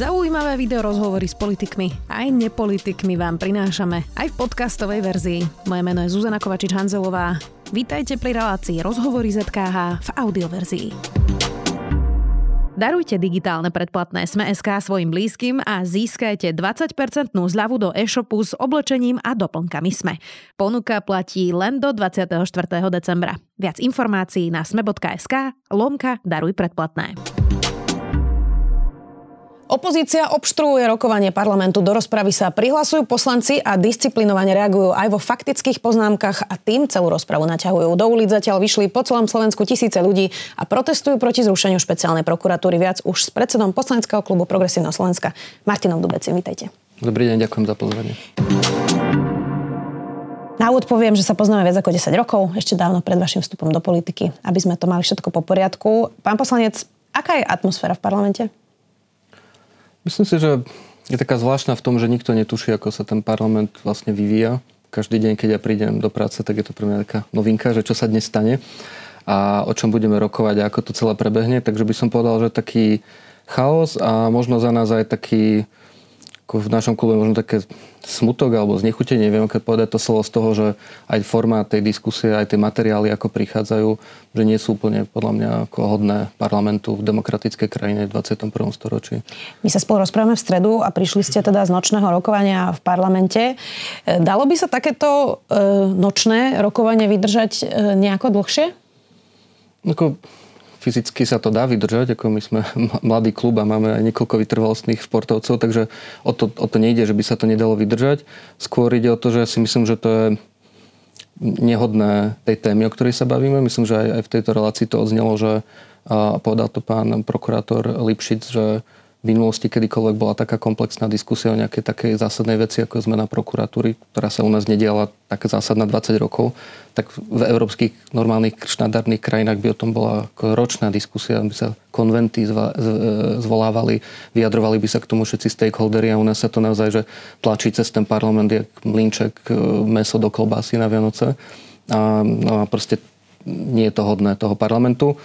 Zaujímavé video rozhovory s politikmi aj nepolitikmi vám prinášame aj v podcastovej verzii. Moje meno je Zuzana Kovačič-Hanzelová. Vítajte pri relácii Rozhovory ZKH v audioverzii. Darujte digitálne predplatné Sme.sk svojim blízkym a získajte 20% zľavu do e-shopu s oblečením a doplnkami Sme. Ponuka platí len do 24. decembra. Viac informácií na sme.sk lomka daruj predplatné. Opozícia obštruuje rokovanie parlamentu. Do rozpravy sa prihlasujú poslanci a disciplinovane reagujú aj vo faktických poznámkach a tým celú rozpravu naťahujú. Do ulic zatiaľ vyšli po celom Slovensku tisíce ľudí a protestujú proti zrušeniu špeciálnej prokuratúry. Viac už s predsedom poslaneckého klubu Progresívneho Slovenska Martinom Dubeci. Vítajte. Dobrý deň, ďakujem za pozvanie. Na úvod poviem, že sa poznáme viac ako 10 rokov, ešte dávno pred vašim vstupom do politiky, aby sme to mali všetko po poriadku. Pán poslanec, aká je atmosféra v parlamente? Myslím si, že je taká zvláštna v tom, že nikto netuší, ako sa ten parlament vlastne vyvíja. Každý deň, keď ja prídem do práce, tak je to pre mňa taká novinka, že čo sa dnes stane a o čom budeme rokovať a ako to celé prebehne. Takže by som povedal, že taký chaos a možno za nás aj taký ako v našom klube možno také smutok alebo znechutenie, neviem, keď povedať to slovo z toho, že aj forma tej diskusie, aj tie materiály, ako prichádzajú, že nie sú úplne podľa mňa ako hodné parlamentu v demokratickej krajine v 21. storočí. My sa spolu rozprávame v stredu a prišli ste teda z nočného rokovania v parlamente. E, dalo by sa takéto e, nočné rokovanie vydržať e, nejako dlhšie? Ako, fyzicky sa to dá vydržať, ako my sme mladý klub a máme aj niekoľko vytrvalostných športovcov, takže o to, o to nejde, že by sa to nedalo vydržať. Skôr ide o to, že si myslím, že to je nehodné tej témy, o ktorej sa bavíme. Myslím, že aj, aj v tejto relácii to odznelo, že a povedal to pán prokurátor Lipšic, že minulosti kedykoľvek bola taká komplexná diskusia o nejakej takej zásadnej veci, ako zmena prokuratúry, ktorá sa u nás nediala taká zásadná 20 rokov, tak v európskych normálnych štandardných krajinách by o tom bola ročná diskusia, by sa konventy zva, z, zvolávali, vyjadrovali by sa k tomu všetci stakeholdery a u nás sa to naozaj, že tlačí cez ten parlament jak mlinček e, meso do klobásy na Vianoce. A, no a proste nie je to hodné toho parlamentu.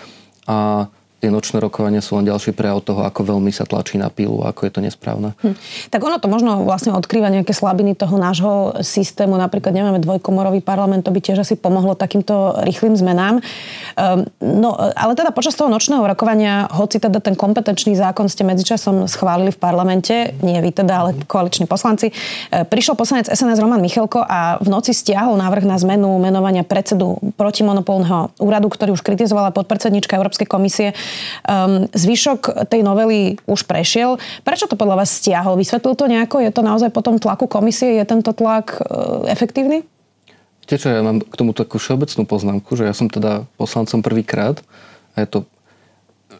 A tie nočné rokovania sú len ďalší prejav toho, ako veľmi sa tlačí na pilu, ako je to nesprávne. Hm. Tak ono to možno vlastne odkrýva nejaké slabiny toho nášho systému. Napríklad nemáme dvojkomorový parlament, to by tiež asi pomohlo takýmto rýchlým zmenám. Um, no, ale teda počas toho nočného rokovania, hoci teda ten kompetenčný zákon ste medzičasom schválili v parlamente, nie vy teda, ale koaliční poslanci, e, prišiel poslanec SNS Roman Michalko a v noci stiahol návrh na zmenu menovania predsedu protimonopolného úradu, ktorý už kritizovala podpredsednička Európskej komisie Um, zvyšok tej novely už prešiel. Prečo to podľa vás stiahol? Vysvetlil to nejako? Je to naozaj potom tlaku komisie? Je tento tlak uh, efektívny? Viete ja mám k tomu takú všeobecnú poznámku, že ja som teda poslancom prvýkrát a je to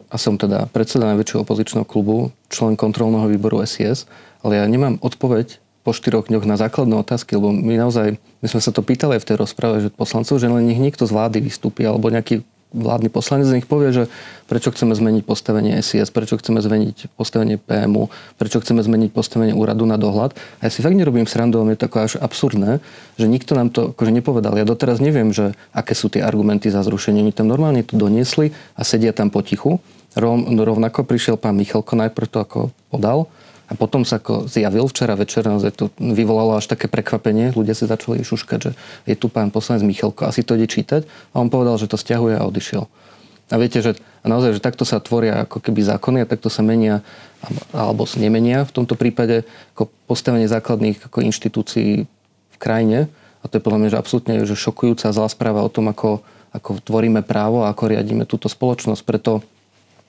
a som teda predseda najväčšieho opozičného klubu, člen kontrolného výboru SIS, ale ja nemám odpoveď po štyroch dňoch na základné otázky, lebo my naozaj, my sme sa to pýtali aj v tej rozprave, že poslancov, že len nech niekto z vlády vystúpi, alebo nejaký vládny poslanec nech povie, že prečo chceme zmeniť postavenie SIS, prečo chceme zmeniť postavenie PMU, prečo chceme zmeniť postavenie úradu na dohľad. A ja si fakt nerobím srandu, je to až absurdné, že nikto nám to akože nepovedal. Ja doteraz neviem, že aké sú tie argumenty za zrušenie. Oni tam normálne to doniesli a sedia tam potichu. Rovnako prišiel pán Michalko, najprv to ako podal, a potom sa ako zjavil včera večer, naozaj to vyvolalo až také prekvapenie. Ľudia si začali šuškať, že je tu pán poslanec Michalko, asi to ide čítať. A on povedal, že to stiahuje a odišiel. A viete, že naozaj, že takto sa tvoria ako keby zákony a takto sa menia alebo nemenia v tomto prípade ako postavenie základných ako inštitúcií v krajine. A to je podľa mňa že absolútne že šokujúca zlá správa o tom, ako, ako tvoríme právo a ako riadíme túto spoločnosť. Preto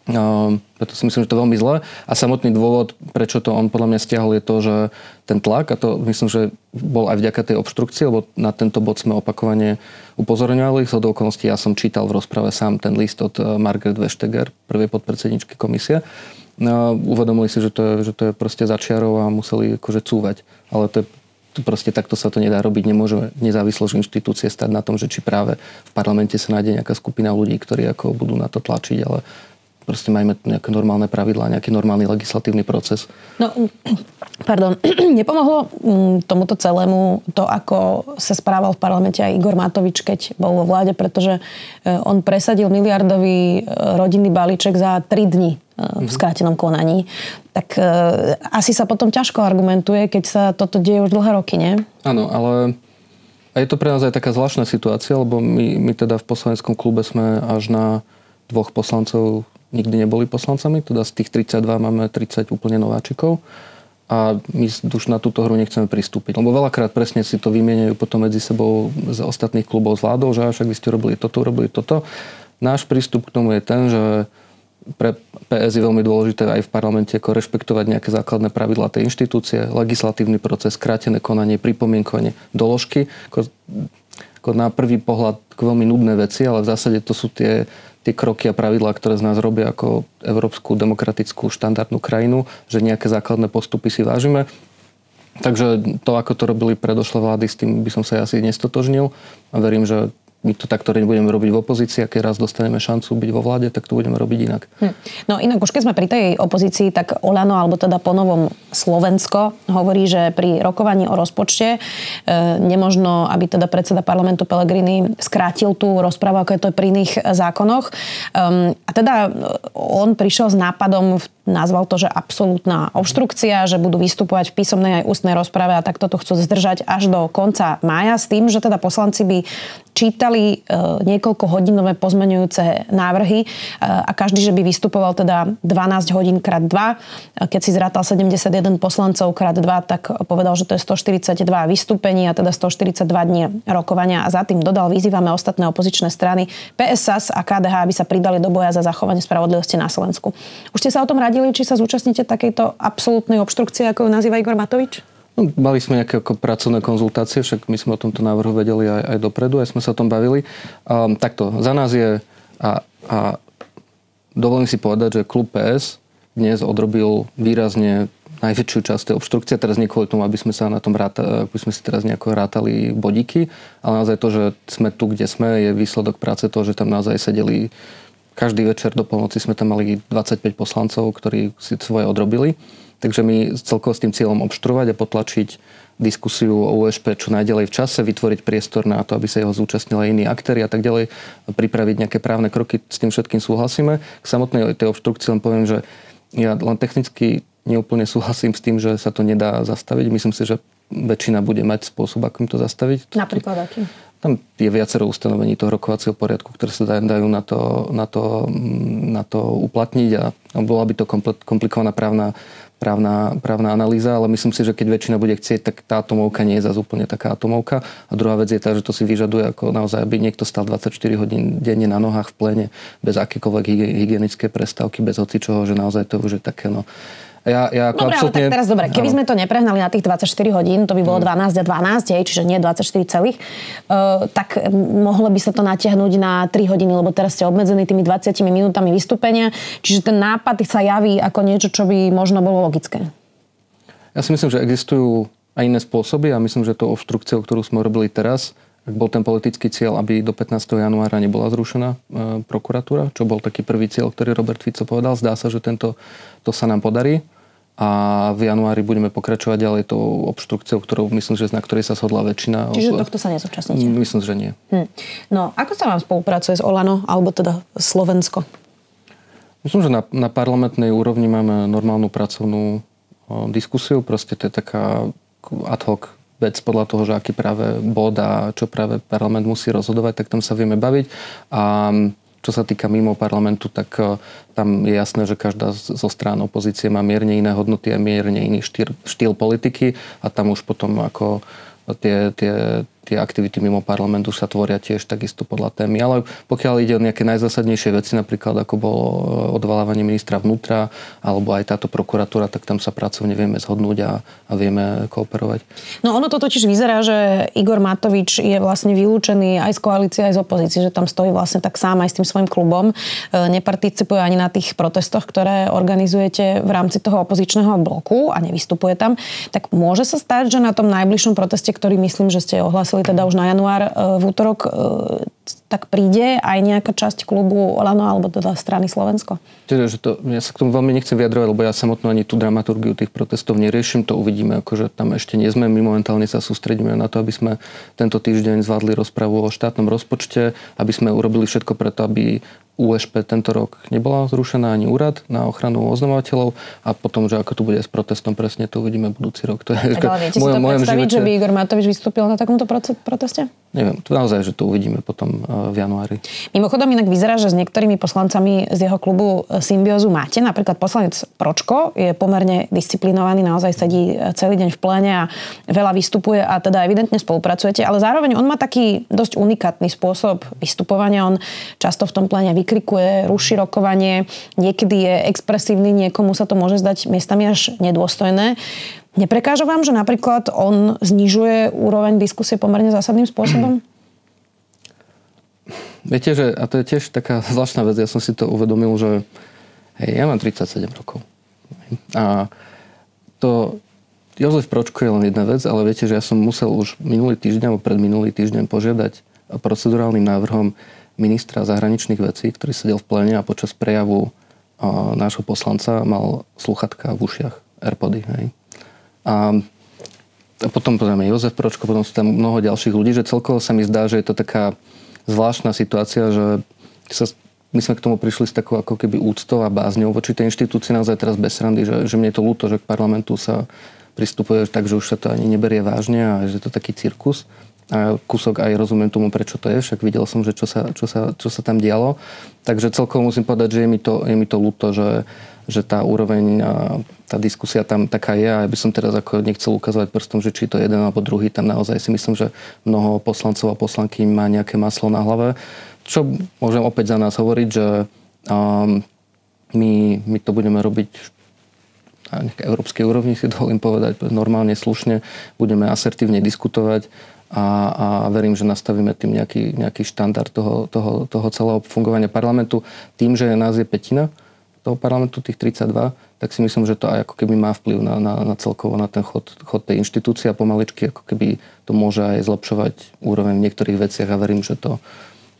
Um, preto si myslím, že to je veľmi zlé. A samotný dôvod, prečo to on podľa mňa stiahol, je to, že ten tlak, a to myslím, že bol aj vďaka tej obštrukcii, lebo na tento bod sme opakovane upozorňovali. Z okolností ja som čítal v rozprave sám ten list od eh, Margaret Vestager, prvej podpredsedničky komisie. No, uvedomili si, že to, je, že to je proste začiarov a museli akože cúvať. Ale to je proste takto sa to nedá robiť. Nemôže nezávislosť inštitúcie stať na tom, že či práve v parlamente sa nájde nejaká skupina ľudí, ktorí ako budú na to tlačiť, ale proste majme nejaké normálne pravidlá, nejaký normálny legislatívny proces. No, pardon, nepomohlo mm, tomuto celému to, ako sa správal v parlamente aj Igor Matovič, keď bol vo vláde, pretože e, on presadil miliardový e, rodinný balíček za 3 dni. v skrátenom konaní. Tak asi sa potom ťažko argumentuje, keď sa toto deje už dlhé roky, nie? Áno, ale a je to pre nás aj taká zvláštna situácia, lebo my, my teda v poslaneckom klube sme až na dvoch poslancov nikdy neboli poslancami, teda z tých 32 máme 30 úplne nováčikov a my už na túto hru nechceme pristúpiť. Lebo veľakrát presne si to vymieňajú potom medzi sebou z ostatných klubov z vládou, že však vy ste robili toto, robili toto. Náš prístup k tomu je ten, že pre PS je veľmi dôležité aj v parlamente ako rešpektovať nejaké základné pravidlá tej inštitúcie, legislatívny proces, krátené konanie, pripomienkovanie, doložky. Ako, ako na prvý pohľad veľmi nudné veci, ale v zásade to sú tie tie kroky a pravidlá, ktoré z nás robia ako európsku demokratickú štandardnú krajinu, že nejaké základné postupy si vážime. Takže to, ako to robili predošlé vlády, s tým by som sa asi nestotožnil a verím, že my to takto nebudeme robiť v opozícii a keď raz dostaneme šancu byť vo vláde, tak to budeme robiť inak. Hm. No inak už keď sme pri tej opozícii, tak Olano, alebo teda ponovom Slovensko, hovorí, že pri rokovaní o rozpočte e, nemožno, aby teda predseda parlamentu Pelegrini skrátil tú rozprávu, ako je to pri iných zákonoch. Um, a teda on prišiel s nápadom v nazval to, že absolútna obštrukcia, že budú vystupovať v písomnej aj ústnej rozprave a takto to chcú zdržať až do konca mája s tým, že teda poslanci by čítali e, niekoľko hodinové pozmenujúce návrhy e, a každý, že by vystupoval teda 12 hodín krát 2. E, keď si zrátal 71 poslancov krát 2, tak povedal, že to je 142 vystúpení a teda 142 dní rokovania a za tým dodal, vyzývame ostatné opozičné strany PSAS a KDH, aby sa pridali do boja za zachovanie spravodlivosti na Slovensku. Už ste sa o tom radili, či sa zúčastníte takejto absolútnej obštrukcie, ako ju nazýva Igor Matovič? No, mali sme nejaké ako pracovné konzultácie, však my sme o tomto návrhu vedeli aj, aj dopredu, aj sme sa o tom bavili. Um, takto, za nás je, a, a dovolím si povedať, že klub PS dnes odrobil výrazne najväčšiu časť tej obštrukcie. Teraz nie kvôli tomu, aby sme sa na tom ráta, aby sme si teraz nejako rátali bodíky, ale naozaj to, že sme tu, kde sme, je výsledok práce toho, že tam naozaj sedeli každý večer do polnoci sme tam mali 25 poslancov, ktorí si svoje odrobili. Takže my celkovo s tým cieľom obštruovať a potlačiť diskusiu o USP čo najďalej v čase, vytvoriť priestor na to, aby sa jeho zúčastnili iní aktéry a tak ďalej, pripraviť nejaké právne kroky, s tým všetkým súhlasíme. K samotnej tej obštrukcii len poviem, že ja len technicky neúplne súhlasím s tým, že sa to nedá zastaviť. Myslím si, že väčšina bude mať spôsob, akým to zastaviť. Napríklad aký? Tam je viacero ustanovení toho rokovacieho poriadku, ktoré sa dajú na to, na to, na to uplatniť a bola by to komplikovaná právna právna, právna analýza, ale myslím si, že keď väčšina bude chcieť, tak tá atomovka nie je zase úplne taká atomovka. A druhá vec je tá, že to si vyžaduje ako naozaj, aby niekto stal 24 hodín denne na nohách v plene, bez akékoľvek hygienické prestávky, bez hocičoho, že naozaj to už je také, no, ja, ja dobre, absolútne... ale tak teraz dobre, keby sme to neprehnali na tých 24 hodín, to by bolo 12 a 12, hej, čiže nie 24 celých, uh, tak mohlo by sa to natiahnuť na 3 hodiny, lebo teraz ste obmedzení tými 20 minútami vystúpenia, čiže ten nápad sa javí ako niečo, čo by možno bolo logické. Ja si myslím, že existujú aj iné spôsoby a myslím, že to obštrukciou, ktorú sme robili teraz, ak bol ten politický cieľ, aby do 15. januára nebola zrušená e, prokuratúra, čo bol taký prvý cieľ, ktorý Robert Fico povedal. Zdá sa, že tento, to sa nám podarí a v januári budeme pokračovať ďalej tou obštrukciou, ktorou myslím, že na ktorej sa shodla väčšina. Čiže tohto sa nezúčastníte? Myslím, že nie. Hm. No, ako sa vám spolupracuje s Olano, alebo teda Slovensko? Myslím, že na, na parlamentnej úrovni máme normálnu pracovnú o, diskusiu. Proste to je taká ad hoc vec podľa toho, že aký práve bod a čo práve parlament musí rozhodovať, tak tam sa vieme baviť. A čo sa týka mimo parlamentu, tak e, tam je jasné, že každá zo strán opozície má mierne iné hodnoty a mierne iný štýl, štýl politiky a tam už potom ako tie, tie, tie aktivity mimo parlamentu sa tvoria tiež takisto podľa témy. Ale pokiaľ ide o nejaké najzásadnejšie veci, napríklad ako bolo eh, odvalávanie ministra vnútra alebo aj táto prokuratúra, tak tam sa pracovne vieme zhodnúť a, a vieme kooperovať. No ono to totiž vyzerá, že Igor Matovič je vlastne vylúčený aj z koalície, aj z opozície, že tam stojí vlastne tak sám aj s tým svojim klubom. Eh, neparticipuje ani na tých protestoch, ktoré organizujete v rámci toho opozičného bloku a nevystupuje tam. Tak môže sa stať, že na tom najbližšom proteste, ktorý myslím, že ste ohlasili vyhlásili teda už na január e, v útorok, e, tak príde aj nejaká časť klubu Olano alebo teda strany Slovensko? Teda, že to, ja sa k tomu veľmi nechcem vyjadrovať, lebo ja samotnú ani tú dramaturgiu tých protestov neriešim, to uvidíme, akože tam ešte nie sme, my momentálne sa sústredíme na to, aby sme tento týždeň zvládli rozpravu o štátnom rozpočte, aby sme urobili všetko preto, aby USP tento rok nebola zrušená ani úrad na ochranu oznamovateľov a potom, že ako to bude s protestom, presne to uvidíme budúci rok. To je, tak ale viete si to predstaviť, živote... že by Igor Matovič vystúpil na takomto proteste? Neviem, to naozaj, že to uvidíme potom e, v januári. Mimochodom inak vyzerá, že s niektorými poslancami z jeho klubu e, symbiózu máte. Napríklad poslanec Pročko je pomerne disciplinovaný, naozaj sedí e, celý deň v pléne a veľa vystupuje a teda evidentne spolupracujete, ale zároveň on má taký dosť unikátny spôsob vystupovania. On často v tom pléne vykrikuje, ruší rokovanie, niekedy je expresívny, niekomu sa to môže zdať miestami až nedôstojné. Neprekáža vám, že napríklad on znižuje úroveň diskusie pomerne zásadným spôsobom? Viete, že, a to je tiež taká zvláštna vec, ja som si to uvedomil, že hej, ja mám 37 rokov. A to, Jozef Pročko je len jedna vec, ale viete, že ja som musel už minulý týždeň alebo pred minulý týždeň požiadať procedurálnym návrhom ministra zahraničných vecí, ktorý sedel v plene a počas prejavu nášho poslanca mal sluchatka v ušiach, Airpody. Hej. A, potom je Jozef Pročko, potom sú tam mnoho ďalších ľudí, že celkovo sa mi zdá, že je to taká zvláštna situácia, že sa, my sme k tomu prišli s takou ako keby úctou a bázňou voči tej inštitúcii naozaj teraz bez randy, že, že mne je to ľúto, že k parlamentu sa pristupuje tak, že už sa to ani neberie vážne a že je to taký cirkus a kúsok aj rozumiem tomu, prečo to je, však videl som, že čo sa, čo sa, čo sa tam dialo. Takže celkovo musím povedať, že je mi to, je mi to ľúto, že, že tá úroveň, tá diskusia tam taká je a ja by som teraz ako nechcel ukazovať prstom, že či to jeden alebo druhý, tam naozaj si myslím, že mnoho poslancov a poslanky má nejaké maslo na hlave. Čo môžem opäť za nás hovoriť, že um, my, my to budeme robiť na európskej úrovni si dovolím povedať normálne, slušne, budeme asertívne diskutovať a, a verím, že nastavíme tým nejaký, nejaký štandard toho, toho, toho celého fungovania parlamentu. Tým, že nás je petina toho parlamentu, tých 32, tak si myslím, že to aj ako keby má vplyv na, na, na celkovo na ten chod, chod tej inštitúcie a pomaličky ako keby to môže aj zlepšovať úroveň v niektorých veciach a verím, že to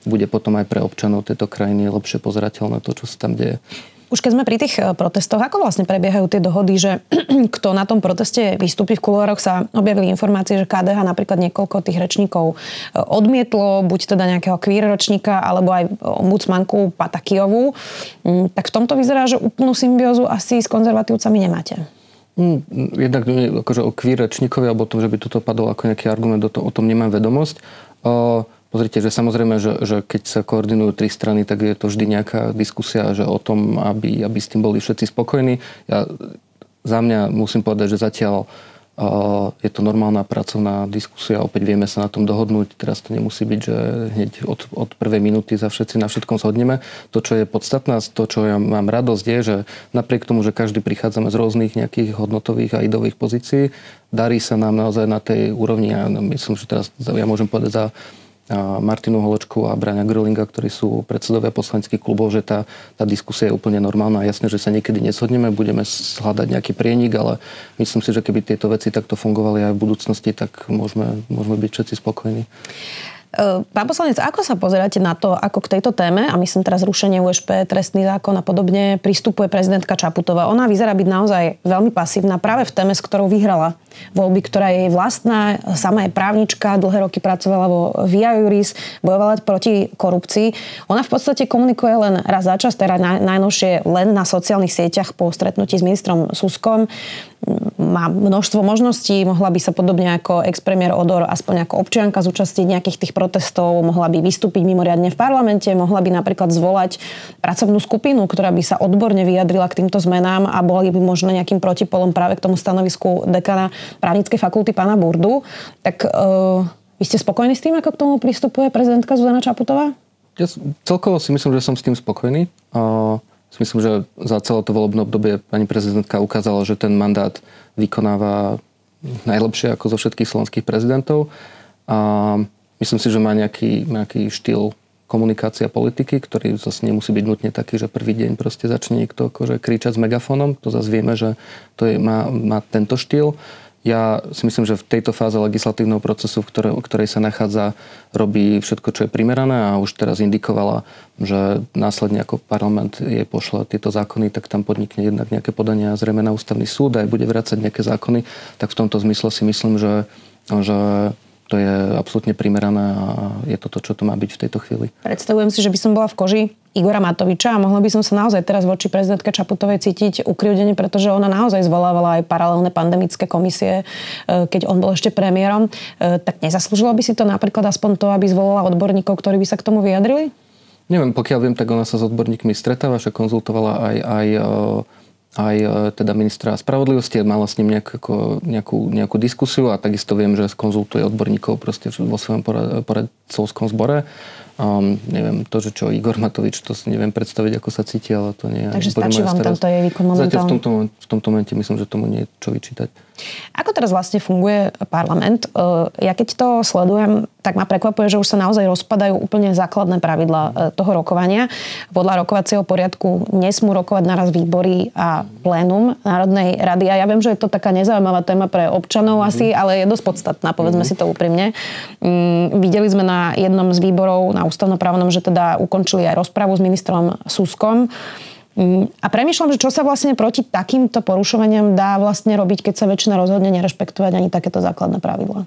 bude potom aj pre občanov tejto krajiny lepšie pozerateľné to, čo sa tam deje. Už keď sme pri tých e, protestoch, ako vlastne prebiehajú tie dohody, že kto na tom proteste vystúpi v kuloároch, sa objavili informácie, že KDH napríklad niekoľko tých rečníkov e, odmietlo, buď teda nejakého queer ročníka, alebo aj ombudsmanku Patakijovú. Mm, tak v tomto vyzerá, že úplnú symbiózu asi s konzervatívcami nemáte. Mm, jednak akože o queer rečníkovi, alebo o tom, že by toto padlo ako nejaký argument, o, to, o tom nemám vedomosť. Pozrite, že samozrejme, že, že keď sa koordinujú tri strany, tak je to vždy nejaká diskusia že o tom, aby, aby s tým boli všetci spokojní. Ja, za mňa musím povedať, že zatiaľ uh, je to normálna pracovná diskusia, opäť vieme sa na tom dohodnúť. Teraz to nemusí byť, že hneď od, od prvej minúty za všetci na všetkom zhodneme. To, čo je podstatné, to, čo ja mám radosť, je, že napriek tomu, že každý prichádzame z rôznych nejakých hodnotových a idových pozícií, darí sa nám naozaj na tej úrovni, ja myslím, že teraz ja môžem povedať za Martinu Holočku a Braňa Grölinga, ktorí sú predsedovia poslaneckých klubov, že tá, tá diskusia je úplne normálna. Jasne, že sa niekedy neshodneme, budeme hľadať nejaký prienik, ale myslím si, že keby tieto veci takto fungovali aj v budúcnosti, tak môžeme, môžeme byť všetci spokojní. Pán poslanec, ako sa pozeráte na to, ako k tejto téme, a myslím teraz zrušenie USP, trestný zákon a podobne, pristupuje prezidentka Čaputová? Ona vyzerá byť naozaj veľmi pasívna práve v téme, s ktorou vyhrala voľby, ktorá je jej vlastná. Sama je právnička, dlhé roky pracovala vo Via Juris, bojovala proti korupcii. Ona v podstate komunikuje len raz za čas, teda najnovšie len na sociálnych sieťach po stretnutí s ministrom Suskom má množstvo možností, mohla by sa podobne ako ex-premiér Odor aspoň ako občianka zúčastniť nejakých tých protestov, mohla by vystúpiť mimoriadne v parlamente, mohla by napríklad zvolať pracovnú skupinu, ktorá by sa odborne vyjadrila k týmto zmenám a boli by možno nejakým protipolom práve k tomu stanovisku dekana právnickej fakulty pána Burdu. Tak uh, vy ste spokojní s tým, ako k tomu pristupuje prezidentka Zuzana Čaputová? Ja celkovo si myslím, že som s tým spokojný. Uh myslím, že za celé to volebné obdobie pani prezidentka ukázala, že ten mandát vykonáva najlepšie ako zo všetkých slovenských prezidentov. A myslím si, že má nejaký, nejaký štýl komunikácia politiky, ktorý zase nemusí byť nutne taký, že prvý deň proste začne niekto akože kričať s megafónom. To zase vieme, že to je, má, má tento štýl. Ja si myslím, že v tejto fáze legislatívneho procesu, v ktorej, ktorej sa nachádza, robí všetko, čo je primerané a už teraz indikovala, že následne ako parlament jej pošle tieto zákony, tak tam podnikne jednak nejaké podania zrejme na ústavný súd a aj bude vrácať nejaké zákony. Tak v tomto zmysle si myslím, že, že to je absolútne primerané a je to to, čo to má byť v tejto chvíli. Predstavujem si, že by som bola v koži Igora Matoviča a mohla by som sa naozaj teraz voči prezidentke Čaputovej cítiť ukriúdene, pretože ona naozaj zvolávala aj paralelné pandemické komisie, e, keď on bol ešte premiérom. E, tak nezaslúžilo by si to napríklad aspoň to, aby zvolala odborníkov, ktorí by sa k tomu vyjadrili? Neviem, pokiaľ viem, tak ona sa s odborníkmi stretáva, že konzultovala aj, aj aj e, teda ministra spravodlivosti, mala s ním nejak, ako, nejakú, nejakú diskusiu a takisto viem, že konzultuje odborníkov proste vo svojom poradcovskom zbore. Um, neviem, to, že čo Igor Matovič, to si neviem predstaviť, ako sa cíti, ale to nie je... Takže stačí vám tento je výkon momentálne? v tomto, v tomto momente myslím, že tomu nie je čo vyčítať. Ako teraz vlastne funguje parlament? E, ja keď to sledujem, tak ma prekvapuje, že už sa naozaj rozpadajú úplne základné pravidla e, toho rokovania. Podľa rokovacieho poriadku nesmú rokovať naraz výbory a plénum Národnej rady. A ja viem, že je to taká nezaujímavá téma pre občanov mm. asi, ale je dosť podstatná, povedzme mm. si to úprimne. Mm, videli sme na jednom z výborov, na ústavnoprávnom, že teda ukončili aj rozpravu s ministrom Suskom. Mm, a premýšľam, že čo sa vlastne proti takýmto porušovaniam dá vlastne robiť, keď sa väčšina rozhodne nerešpektovať ani takéto základné pravidla.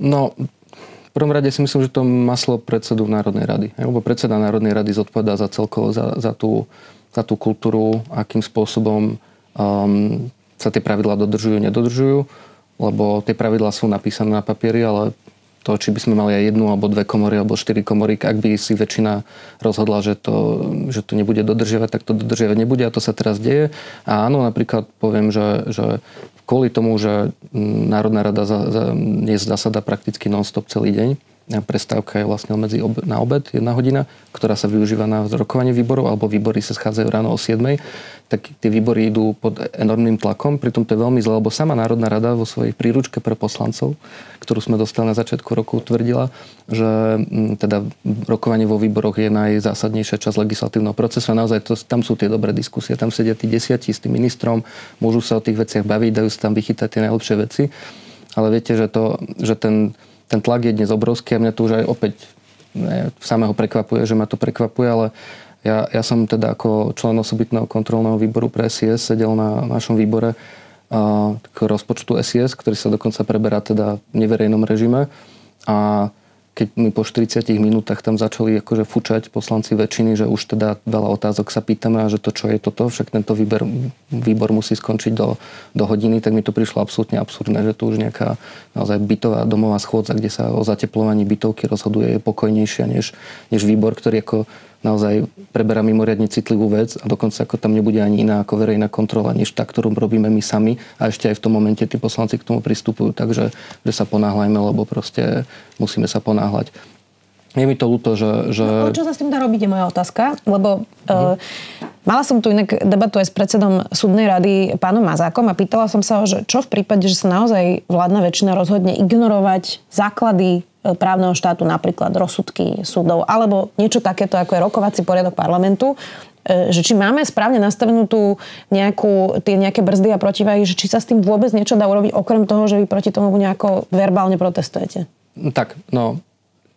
No, v prvom rade si myslím, že to maslo predsedu Národnej rady. Lebo predseda Národnej rady zodpovedá za celkovo, za, za, tú, za tú kultúru, akým spôsobom um, sa tie pravidlá dodržujú, nedodržujú. Lebo tie pravidlá sú napísané na papieri, ale to, či by sme mali aj jednu alebo dve komory alebo štyri komory, ak by si väčšina rozhodla, že to, že to nebude dodržiavať, tak to dodržiavať nebude a to sa teraz deje. A áno, napríklad poviem, že, že kvôli tomu, že Národná rada za, za, dnes zasada prakticky non-stop celý deň, prestávka je vlastne medzi ob, na obed, jedna hodina, ktorá sa využíva na rokovanie výborov, alebo výbory sa schádzajú ráno o 7 tak tie výbory idú pod enormným tlakom. Pritom to je veľmi zle, lebo sama Národná rada vo svojej príručke pre poslancov, ktorú sme dostali na začiatku roku, tvrdila, že mm, teda rokovanie vo výboroch je najzásadnejšia časť legislatívneho procesu a naozaj to, tam sú tie dobré diskusie. Tam sedia tí desiatí s tým ministrom, môžu sa o tých veciach baviť, dajú sa tam vychytať tie najlepšie veci. Ale viete, že, to, že ten, ten tlak je dnes obrovský a mňa to už aj opäť ne, samého prekvapuje, že ma to prekvapuje, ale ja, ja som teda ako člen osobitného kontrolného výboru pre SIS sedel na našom výbore k rozpočtu SIS, ktorý sa dokonca preberá teda v neverejnom režime. A keď mi po 40 minútach tam začali akože fučať poslanci väčšiny, že už teda veľa otázok sa pýtame a že to čo je toto, však tento výber, výbor musí skončiť do, do hodiny, tak mi to prišlo absolútne absurdné, že tu už nejaká naozaj bytová domová schôdza, kde sa o zateplovaní bytovky rozhoduje je pokojnejšia než, než výbor, ktorý ako naozaj preberá mimoriadne citlivú vec a dokonca ako tam nebude ani iná ako verejná kontrola, než tá, ktorú robíme my sami a ešte aj v tom momente tí poslanci k tomu pristupujú, takže že sa ponáhľajme, lebo proste musíme sa ponáhľať. Je mi to ľúto, že... že... No, čo sa s tým dá robiť, je moja otázka, lebo uh, mala som tu inak debatu aj s predsedom súdnej rady pánom Mazákom a pýtala som sa ho, že čo v prípade, že sa naozaj vládna väčšina rozhodne ignorovať základy právneho štátu, napríklad rozsudky súdov, alebo niečo takéto, ako je rokovací poriadok parlamentu, e, že či máme správne nastavenú tú nejakú, tie nejaké brzdy a protivahy, že či sa s tým vôbec niečo dá urobiť, okrem toho, že vy proti tomu nejako verbálne protestujete? Tak, no,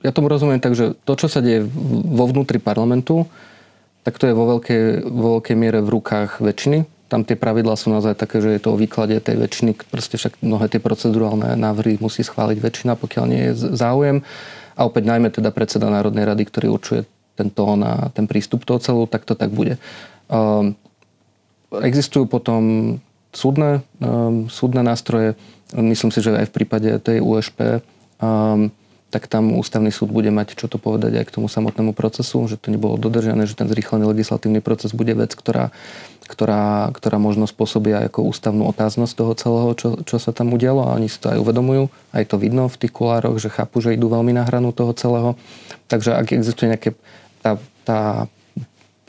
ja tomu rozumiem tak, že to, čo sa deje vo vnútri parlamentu, tak to je vo veľkej, vo veľkej miere v rukách väčšiny tam tie pravidlá sú naozaj také, že je to o výklade tej väčšiny. Proste však mnohé tie procedurálne návrhy musí schváliť väčšina, pokiaľ nie je záujem. A opäť najmä teda predseda Národnej rady, ktorý určuje ten tón a ten prístup toho celú, tak to tak bude. Um, existujú potom súdne, um, súdne nástroje. Myslím si, že aj v prípade tej USP um, tak tam ústavný súd bude mať čo to povedať aj k tomu samotnému procesu, že to nebolo dodržané, že ten zrýchlený legislatívny proces bude vec, ktorá, ktorá, ktorá možno spôsobia ako ústavnú otáznosť toho celého, čo, čo sa tam udialo a oni si to aj uvedomujú. Aj to vidno v tých kulároch, že chápu, že idú veľmi na hranu toho celého. Takže ak existuje nejaké tá, tá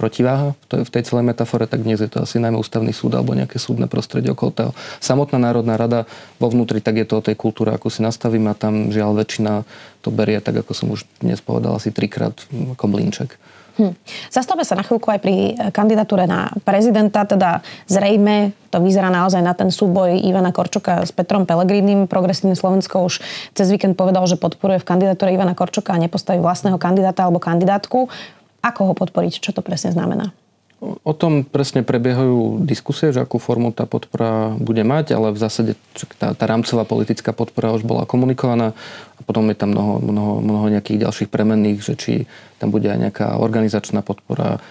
protiváha v tej celej metafore, tak dnes je to asi najmä ústavný súd alebo nejaké súdne prostredie okolo toho. Samotná Národná rada vo vnútri, tak je to o tej kultúre, ako si nastavím a tam žiaľ väčšina to berie, tak ako som už dnes povedal, asi trikrát ako blínček. Hm. Zastavme sa na chvíľku aj pri kandidatúre na prezidenta, teda zrejme to vyzerá naozaj na ten súboj Ivana Korčoka s Petrom Pelegrínim. Progresívne Slovensko už cez víkend povedal, že podporuje v kandidatúre Ivana Korčoka a nepostaví vlastného kandidáta alebo kandidátku. Ako ho podporiť? Čo to presne znamená? O tom presne prebiehajú diskusie, že akú formu tá podpora bude mať, ale v zásade tá, tá rámcová politická podpora už bola komunikovaná a potom je tam mnoho, mnoho, mnoho nejakých ďalších premenných, že či tam bude aj nejaká organizačná podpora,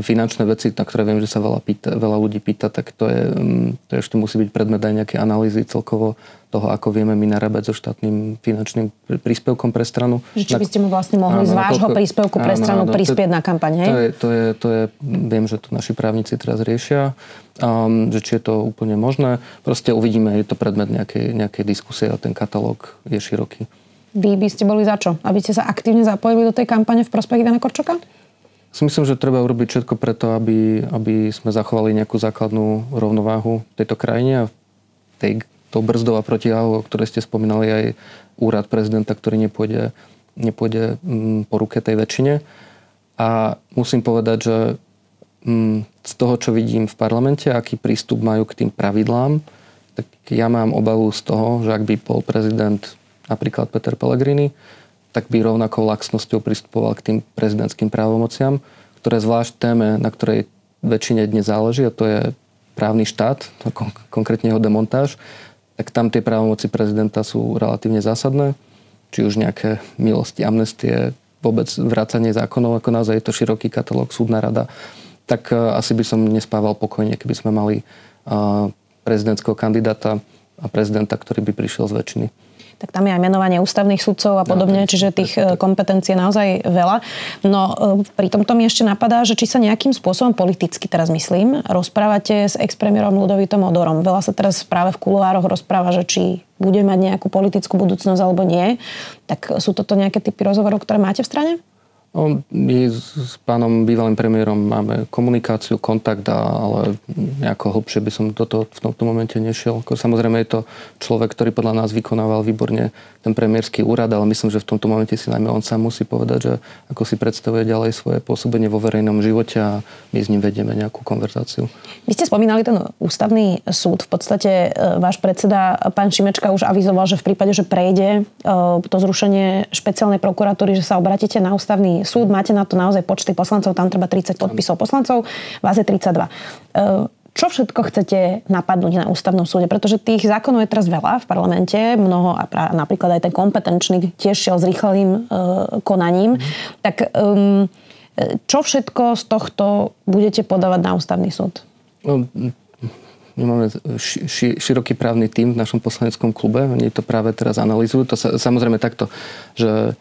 finančné veci, na ktoré viem, že sa veľa, pýta, veľa ľudí pýta, tak to, je, mm, to ešte musí byť predmet aj nejaké analýzy celkovo toho, ako vieme my narábať so štátnym finančným príspevkom pre stranu. Že či by ste mu vlastne mohli áno, z vášho príspevku pre stranu áno, prispieť to, na kampaň, hej? To je, to, je, to je, viem, že to naši právnici teraz riešia, um, že či je to úplne možné. Proste uvidíme, je to predmet nejakej, nejakej diskusie a ten katalóg je široký. Vy by ste boli za čo? Aby ste sa aktívne zapojili do tej kampane v prospech Ivana Korčoka? Si myslím, že treba urobiť všetko preto, aby, aby sme zachovali nejakú základnú rovnováhu v tejto krajine a tej, to brzdová protiváhu, o ktorej ste spomínali aj úrad prezidenta, ktorý nepôjde, nepôjde mm, po ruke tej väčšine. A musím povedať, že mm, z toho, čo vidím v parlamente, aký prístup majú k tým pravidlám, tak ja mám obavu z toho, že ak by bol prezident napríklad Peter Pellegrini, tak by rovnakou laxnosťou pristupoval k tým prezidentským právomociam, ktoré zvlášť téme, na ktorej väčšine dnes záleží, a to je právny štát, konkrétne jeho demontáž, tak tam tie právomoci prezidenta sú relatívne zásadné. Či už nejaké milosti, amnestie, vôbec vracanie zákonov, ako naozaj je to široký katalóg, súdna rada, tak e, asi by som nespával pokojne, keby sme mali e, prezidentského kandidáta a prezidenta, ktorý by prišiel z väčšiny tak tam je aj menovanie ústavných sudcov a podobne, no, čiže tých e, kompetencií je naozaj veľa. No e, pri tomto mi ešte napadá, že či sa nejakým spôsobom politicky teraz myslím, rozprávate s ex-premiérom Ludovitom Odorom. Veľa sa teraz práve v kuloároch rozpráva, že či bude mať nejakú politickú budúcnosť alebo nie. Tak sú toto nejaké typy rozhovorov, ktoré máte v strane? No, my s pánom bývalým premiérom máme komunikáciu, kontakt, ale nejako hlbšie by som do toho v tomto momente nešiel. Samozrejme je to človek, ktorý podľa nás vykonával výborne ten premiérsky úrad, ale myslím, že v tomto momente si najmä on sám musí povedať, že ako si predstavuje ďalej svoje pôsobenie vo verejnom živote a my s ním vedieme nejakú konverzáciu. Vy ste spomínali ten ústavný súd. V podstate e, váš predseda, pán Šimečka, už avizoval, že v prípade, že prejde e, to zrušenie špeciálnej prokuratúry, že sa obratíte na ústavný súd, máte na to naozaj počty poslancov, tam treba 30 podpisov poslancov, vás je 32. E, čo všetko chcete napadnúť na ústavnom súde? Pretože tých zákonov je teraz veľa v parlamente, mnoho a pra, napríklad aj ten kompetenčný tiež šiel s rýchlým e, konaním. Mm. Tak um, čo všetko z tohto budete podávať na ústavný súd? No, my máme ši, ši, široký právny tým v našom poslaneckom klube. Oni to práve teraz analizujú. To sa, samozrejme takto, že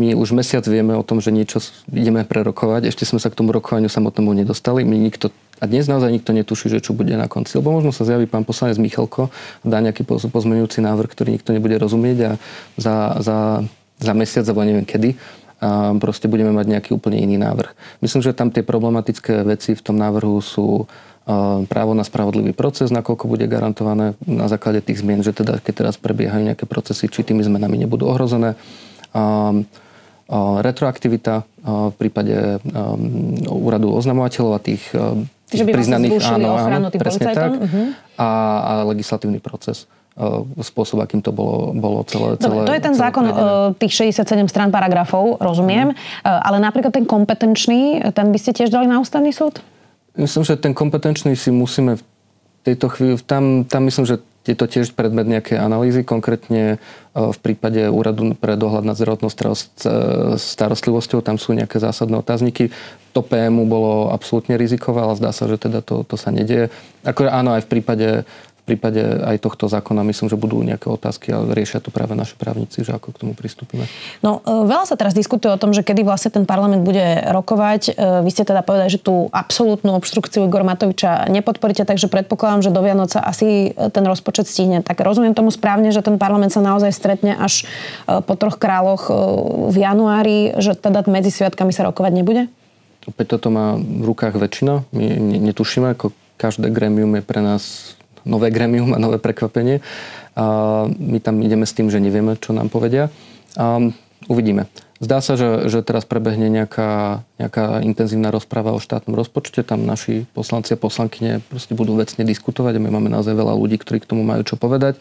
my už mesiac vieme o tom, že niečo ideme prerokovať. Ešte sme sa k tomu rokovaniu samotnému nedostali. My nikto, a dnes naozaj nikto netuší, že čo bude na konci. Lebo možno sa zjaví pán poslanec Michalko dá nejaký pozmeňujúci návrh, ktorý nikto nebude rozumieť a za, za, za mesiac, alebo neviem kedy, a proste budeme mať nejaký úplne iný návrh. Myslím, že tam tie problematické veci v tom návrhu sú právo na spravodlivý proces, nakoľko bude garantované na základe tých zmien, že teda, keď teraz prebiehajú nejaké procesy, či tými zmenami nebudú ohrozené retroaktivita v prípade úradu oznamovateľov a tých, tých vlastne priznaných áno, áno, presne tak, uh-huh. a, a legislatívny proces spôsob, akým to bolo, bolo celé, celé... Dobre, to je ten zákon predené. tých 67 strán paragrafov, rozumiem, mm. ale napríklad ten kompetenčný, ten by ste tiež dali na ústavný súd? Myslím, že ten kompetenčný si musíme v tejto chvíli, tam, tam myslím, že je to tiež predmet nejaké analýzy, konkrétne e, v prípade úradu pre dohľad nad zdravotnou starostlivosťou, tam sú nejaké zásadné otázniky. To PMU bolo absolútne rizikové, ale zdá sa, že teda to, to sa nedieje. Ako áno, aj v prípade prípade aj tohto zákona myslím, že budú nejaké otázky a riešia to práve naši právnici, že ako k tomu pristúpime. No, e, veľa sa teraz diskutuje o tom, že kedy vlastne ten parlament bude rokovať. E, vy ste teda povedali, že tú absolútnu obštrukciu Igor Matoviča nepodporíte, takže predpokladám, že do Vianoca asi ten rozpočet stíhne. Tak rozumiem tomu správne, že ten parlament sa naozaj stretne až e, po troch kráľoch v januári, že teda medzi sviatkami sa rokovať nebude? Opäť toto má v rukách väčšina. My netušíme, ako každé gremium je pre nás nové gremium a nové prekvapenie. A my tam ideme s tým, že nevieme, čo nám povedia. A uvidíme. Zdá sa, že, že teraz prebehne nejaká, nejaká intenzívna rozpráva o štátnom rozpočte. Tam naši poslanci a poslankyne proste budú vecne diskutovať my máme naozaj veľa ľudí, ktorí k tomu majú čo povedať.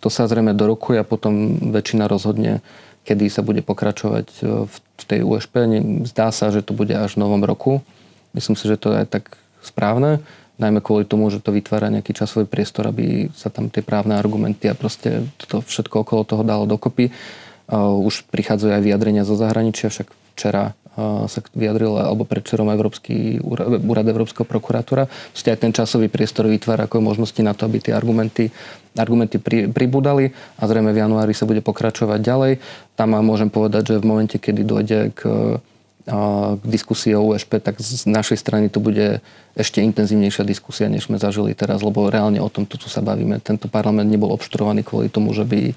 To sa zrejme dorokuje a potom väčšina rozhodne kedy sa bude pokračovať v tej USP. Zdá sa, že to bude až v novom roku. Myslím si, že to je tak správne najmä kvôli tomu, že to vytvára nejaký časový priestor, aby sa tam tie právne argumenty a proste to všetko okolo toho dalo dokopy. Už prichádzajú aj vyjadrenia zo zahraničia, však včera sa vyjadril, alebo predčerom Európsky úrad Európskeho prokurátora. Proste aj ten časový priestor vytvára ako možnosti na to, aby tie argumenty, argumenty pri, pribudali a zrejme v januári sa bude pokračovať ďalej. Tam môžem povedať, že v momente, kedy dojde k k diskusii o USP, tak z našej strany to bude ešte intenzívnejšia diskusia, než sme zažili teraz, lebo reálne o tom tu sa bavíme. Tento parlament nebol obštrovaný kvôli tomu, že by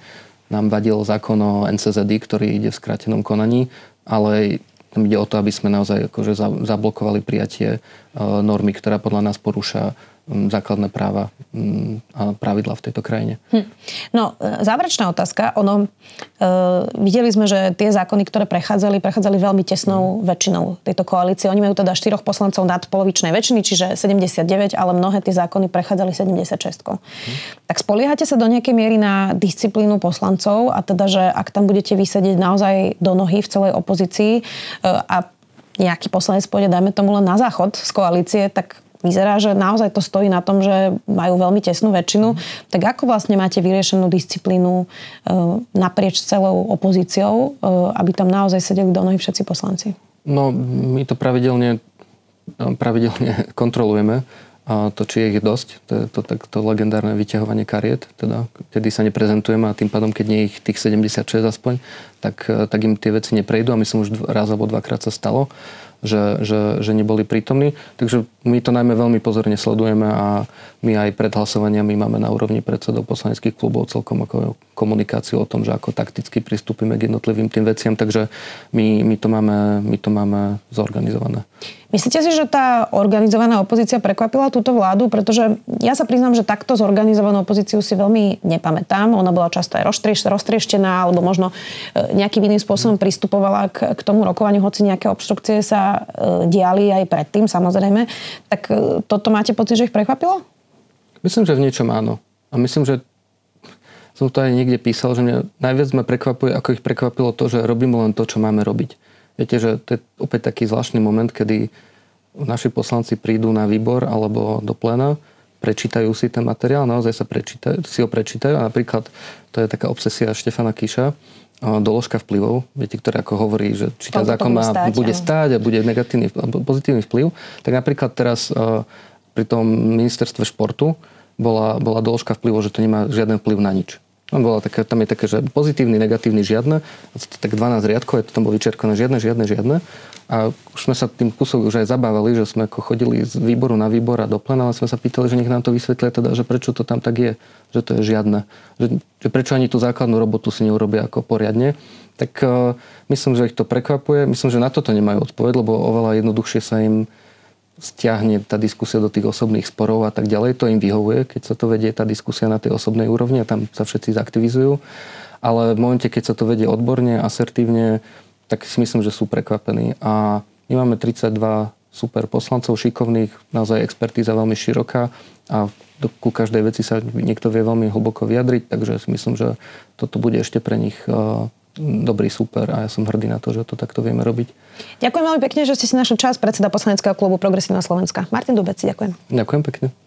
nám vadil zákon o NCZD, ktorý ide v skrátenom konaní, ale tam ide o to, aby sme naozaj akože zablokovali prijatie e, normy, ktorá podľa nás porúša základné práva a pravidla v tejto krajine. Hm. No, e, záverečná otázka. Ono, e, videli sme, že tie zákony, ktoré prechádzali, prechádzali veľmi tesnou väčšinou tejto koalície. Oni majú teda štyroch poslancov nad polovičnej väčšiny, čiže 79, ale mnohé tie zákony prechádzali 76. Hm. Tak spoliehate sa do nejakej miery na disciplínu poslancov a teda, že ak tam budete vysedieť naozaj do nohy v celej opozícii e, a nejaký poslanec pôjde, dajme tomu len na záchod z koalície, tak vyzerá, že naozaj to stojí na tom, že majú veľmi tesnú väčšinu. Mm. Tak ako vlastne máte vyriešenú disciplínu e, naprieč celou opozíciou, e, aby tam naozaj sedeli do nohy všetci poslanci? No, my to pravidelne, pravidelne kontrolujeme. A to, či je ich dosť, to je to, tak, to legendárne vyťahovanie kariet, teda, kedy sa neprezentujeme a tým pádom, keď nie je ich tých 76 aspoň, tak, e, tak im tie veci neprejdú a myslím už raz alebo dvakrát sa stalo že, že, že neboli prítomní. Takže my to najmä veľmi pozorne sledujeme a my aj pred hlasovaniami máme na úrovni predsedov poslaneckých klubov celkom ako komunikáciu o tom, že ako takticky pristúpime k jednotlivým tým veciam, takže my, my, to, máme, my to máme zorganizované. Myslíte si, že tá organizovaná opozícia prekvapila túto vládu? Pretože ja sa priznám, že takto zorganizovanú opozíciu si veľmi nepamätám. Ona bola často aj roztrieštená, alebo možno e, nejakým iným spôsobom pristupovala k, k tomu rokovaniu, hoci nejaké obštrukcie sa e, diali aj predtým, samozrejme. Tak e, toto máte pocit, že ich prekvapilo? Myslím, že v niečom áno. A myslím, že som to aj niekde písal, že mňa najviac ma prekvapuje, ako ich prekvapilo to, že robíme len to, čo máme robiť. Viete, že to je opäť taký zvláštny moment, kedy naši poslanci prídu na výbor alebo do plena, prečítajú si ten materiál, naozaj sa prečítajú, si ho prečítajú a napríklad to je taká obsesia Štefana Kíša, doložka vplyvov, viete, ktorá ako hovorí, že či tá zákon má, stáť, bude stáť a bude negatívny pozitívny vplyv, tak napríklad teraz pri tom ministerstve športu bola, bola doložka vplyvu, že to nemá žiaden vplyv na nič. Tam, bola také, tam je také, že pozitívny, negatívny, žiadne. Tak 12 riadkov, je to tam bolo vyčerkované žiadne, žiadne, žiadne. A už sme sa tým kusok už aj zabávali, že sme ako chodili z výboru na výbor a do plena, ale sme sa pýtali, že nech nám to vysvetlia teda, že prečo to tam tak je, že to je žiadne. Že, že prečo ani tú základnú robotu si neurobia ako poriadne. Tak uh, myslím, že ich to prekvapuje. Myslím, že na toto nemajú odpoveď, lebo oveľa jednoduchšie sa im stiahne tá diskusia do tých osobných sporov a tak ďalej. To im vyhovuje, keď sa to vedie tá diskusia na tej osobnej úrovni a tam sa všetci zaktivizujú. Ale v momente, keď sa to vedie odborne, asertívne, tak si myslím, že sú prekvapení. A my máme 32 super poslancov, šikovných, naozaj expertíza veľmi široká a ku každej veci sa niekto vie veľmi hlboko vyjadriť, takže si myslím, že toto bude ešte pre nich eh, dobrý super a ja som hrdý na to, že to takto vieme robiť. Ďakujem veľmi pekne, že ste si našli čas predseda poslaneckého klubu Progresívna Slovenska. Martin Dubec, ďakujem. Ďakujem pekne.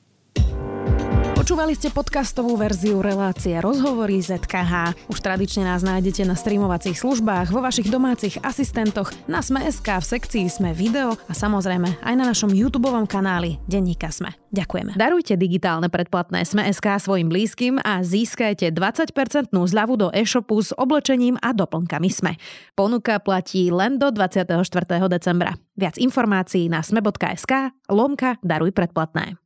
Počúvali ste podcastovú verziu relácie Rozhovory ZKH. Už tradične nás nájdete na streamovacích službách, vo vašich domácich asistentoch, na Sme.sk, v sekcii Sme video a samozrejme aj na našom YouTube kanáli Denníka Sme. Ďakujeme. Darujte digitálne predplatné Sme.sk svojim blízkym a získajte 20% zľavu do e-shopu s oblečením a doplnkami Sme. Ponuka platí len do 24. decembra. Viac informácií na sme.sk lomka daruj predplatné.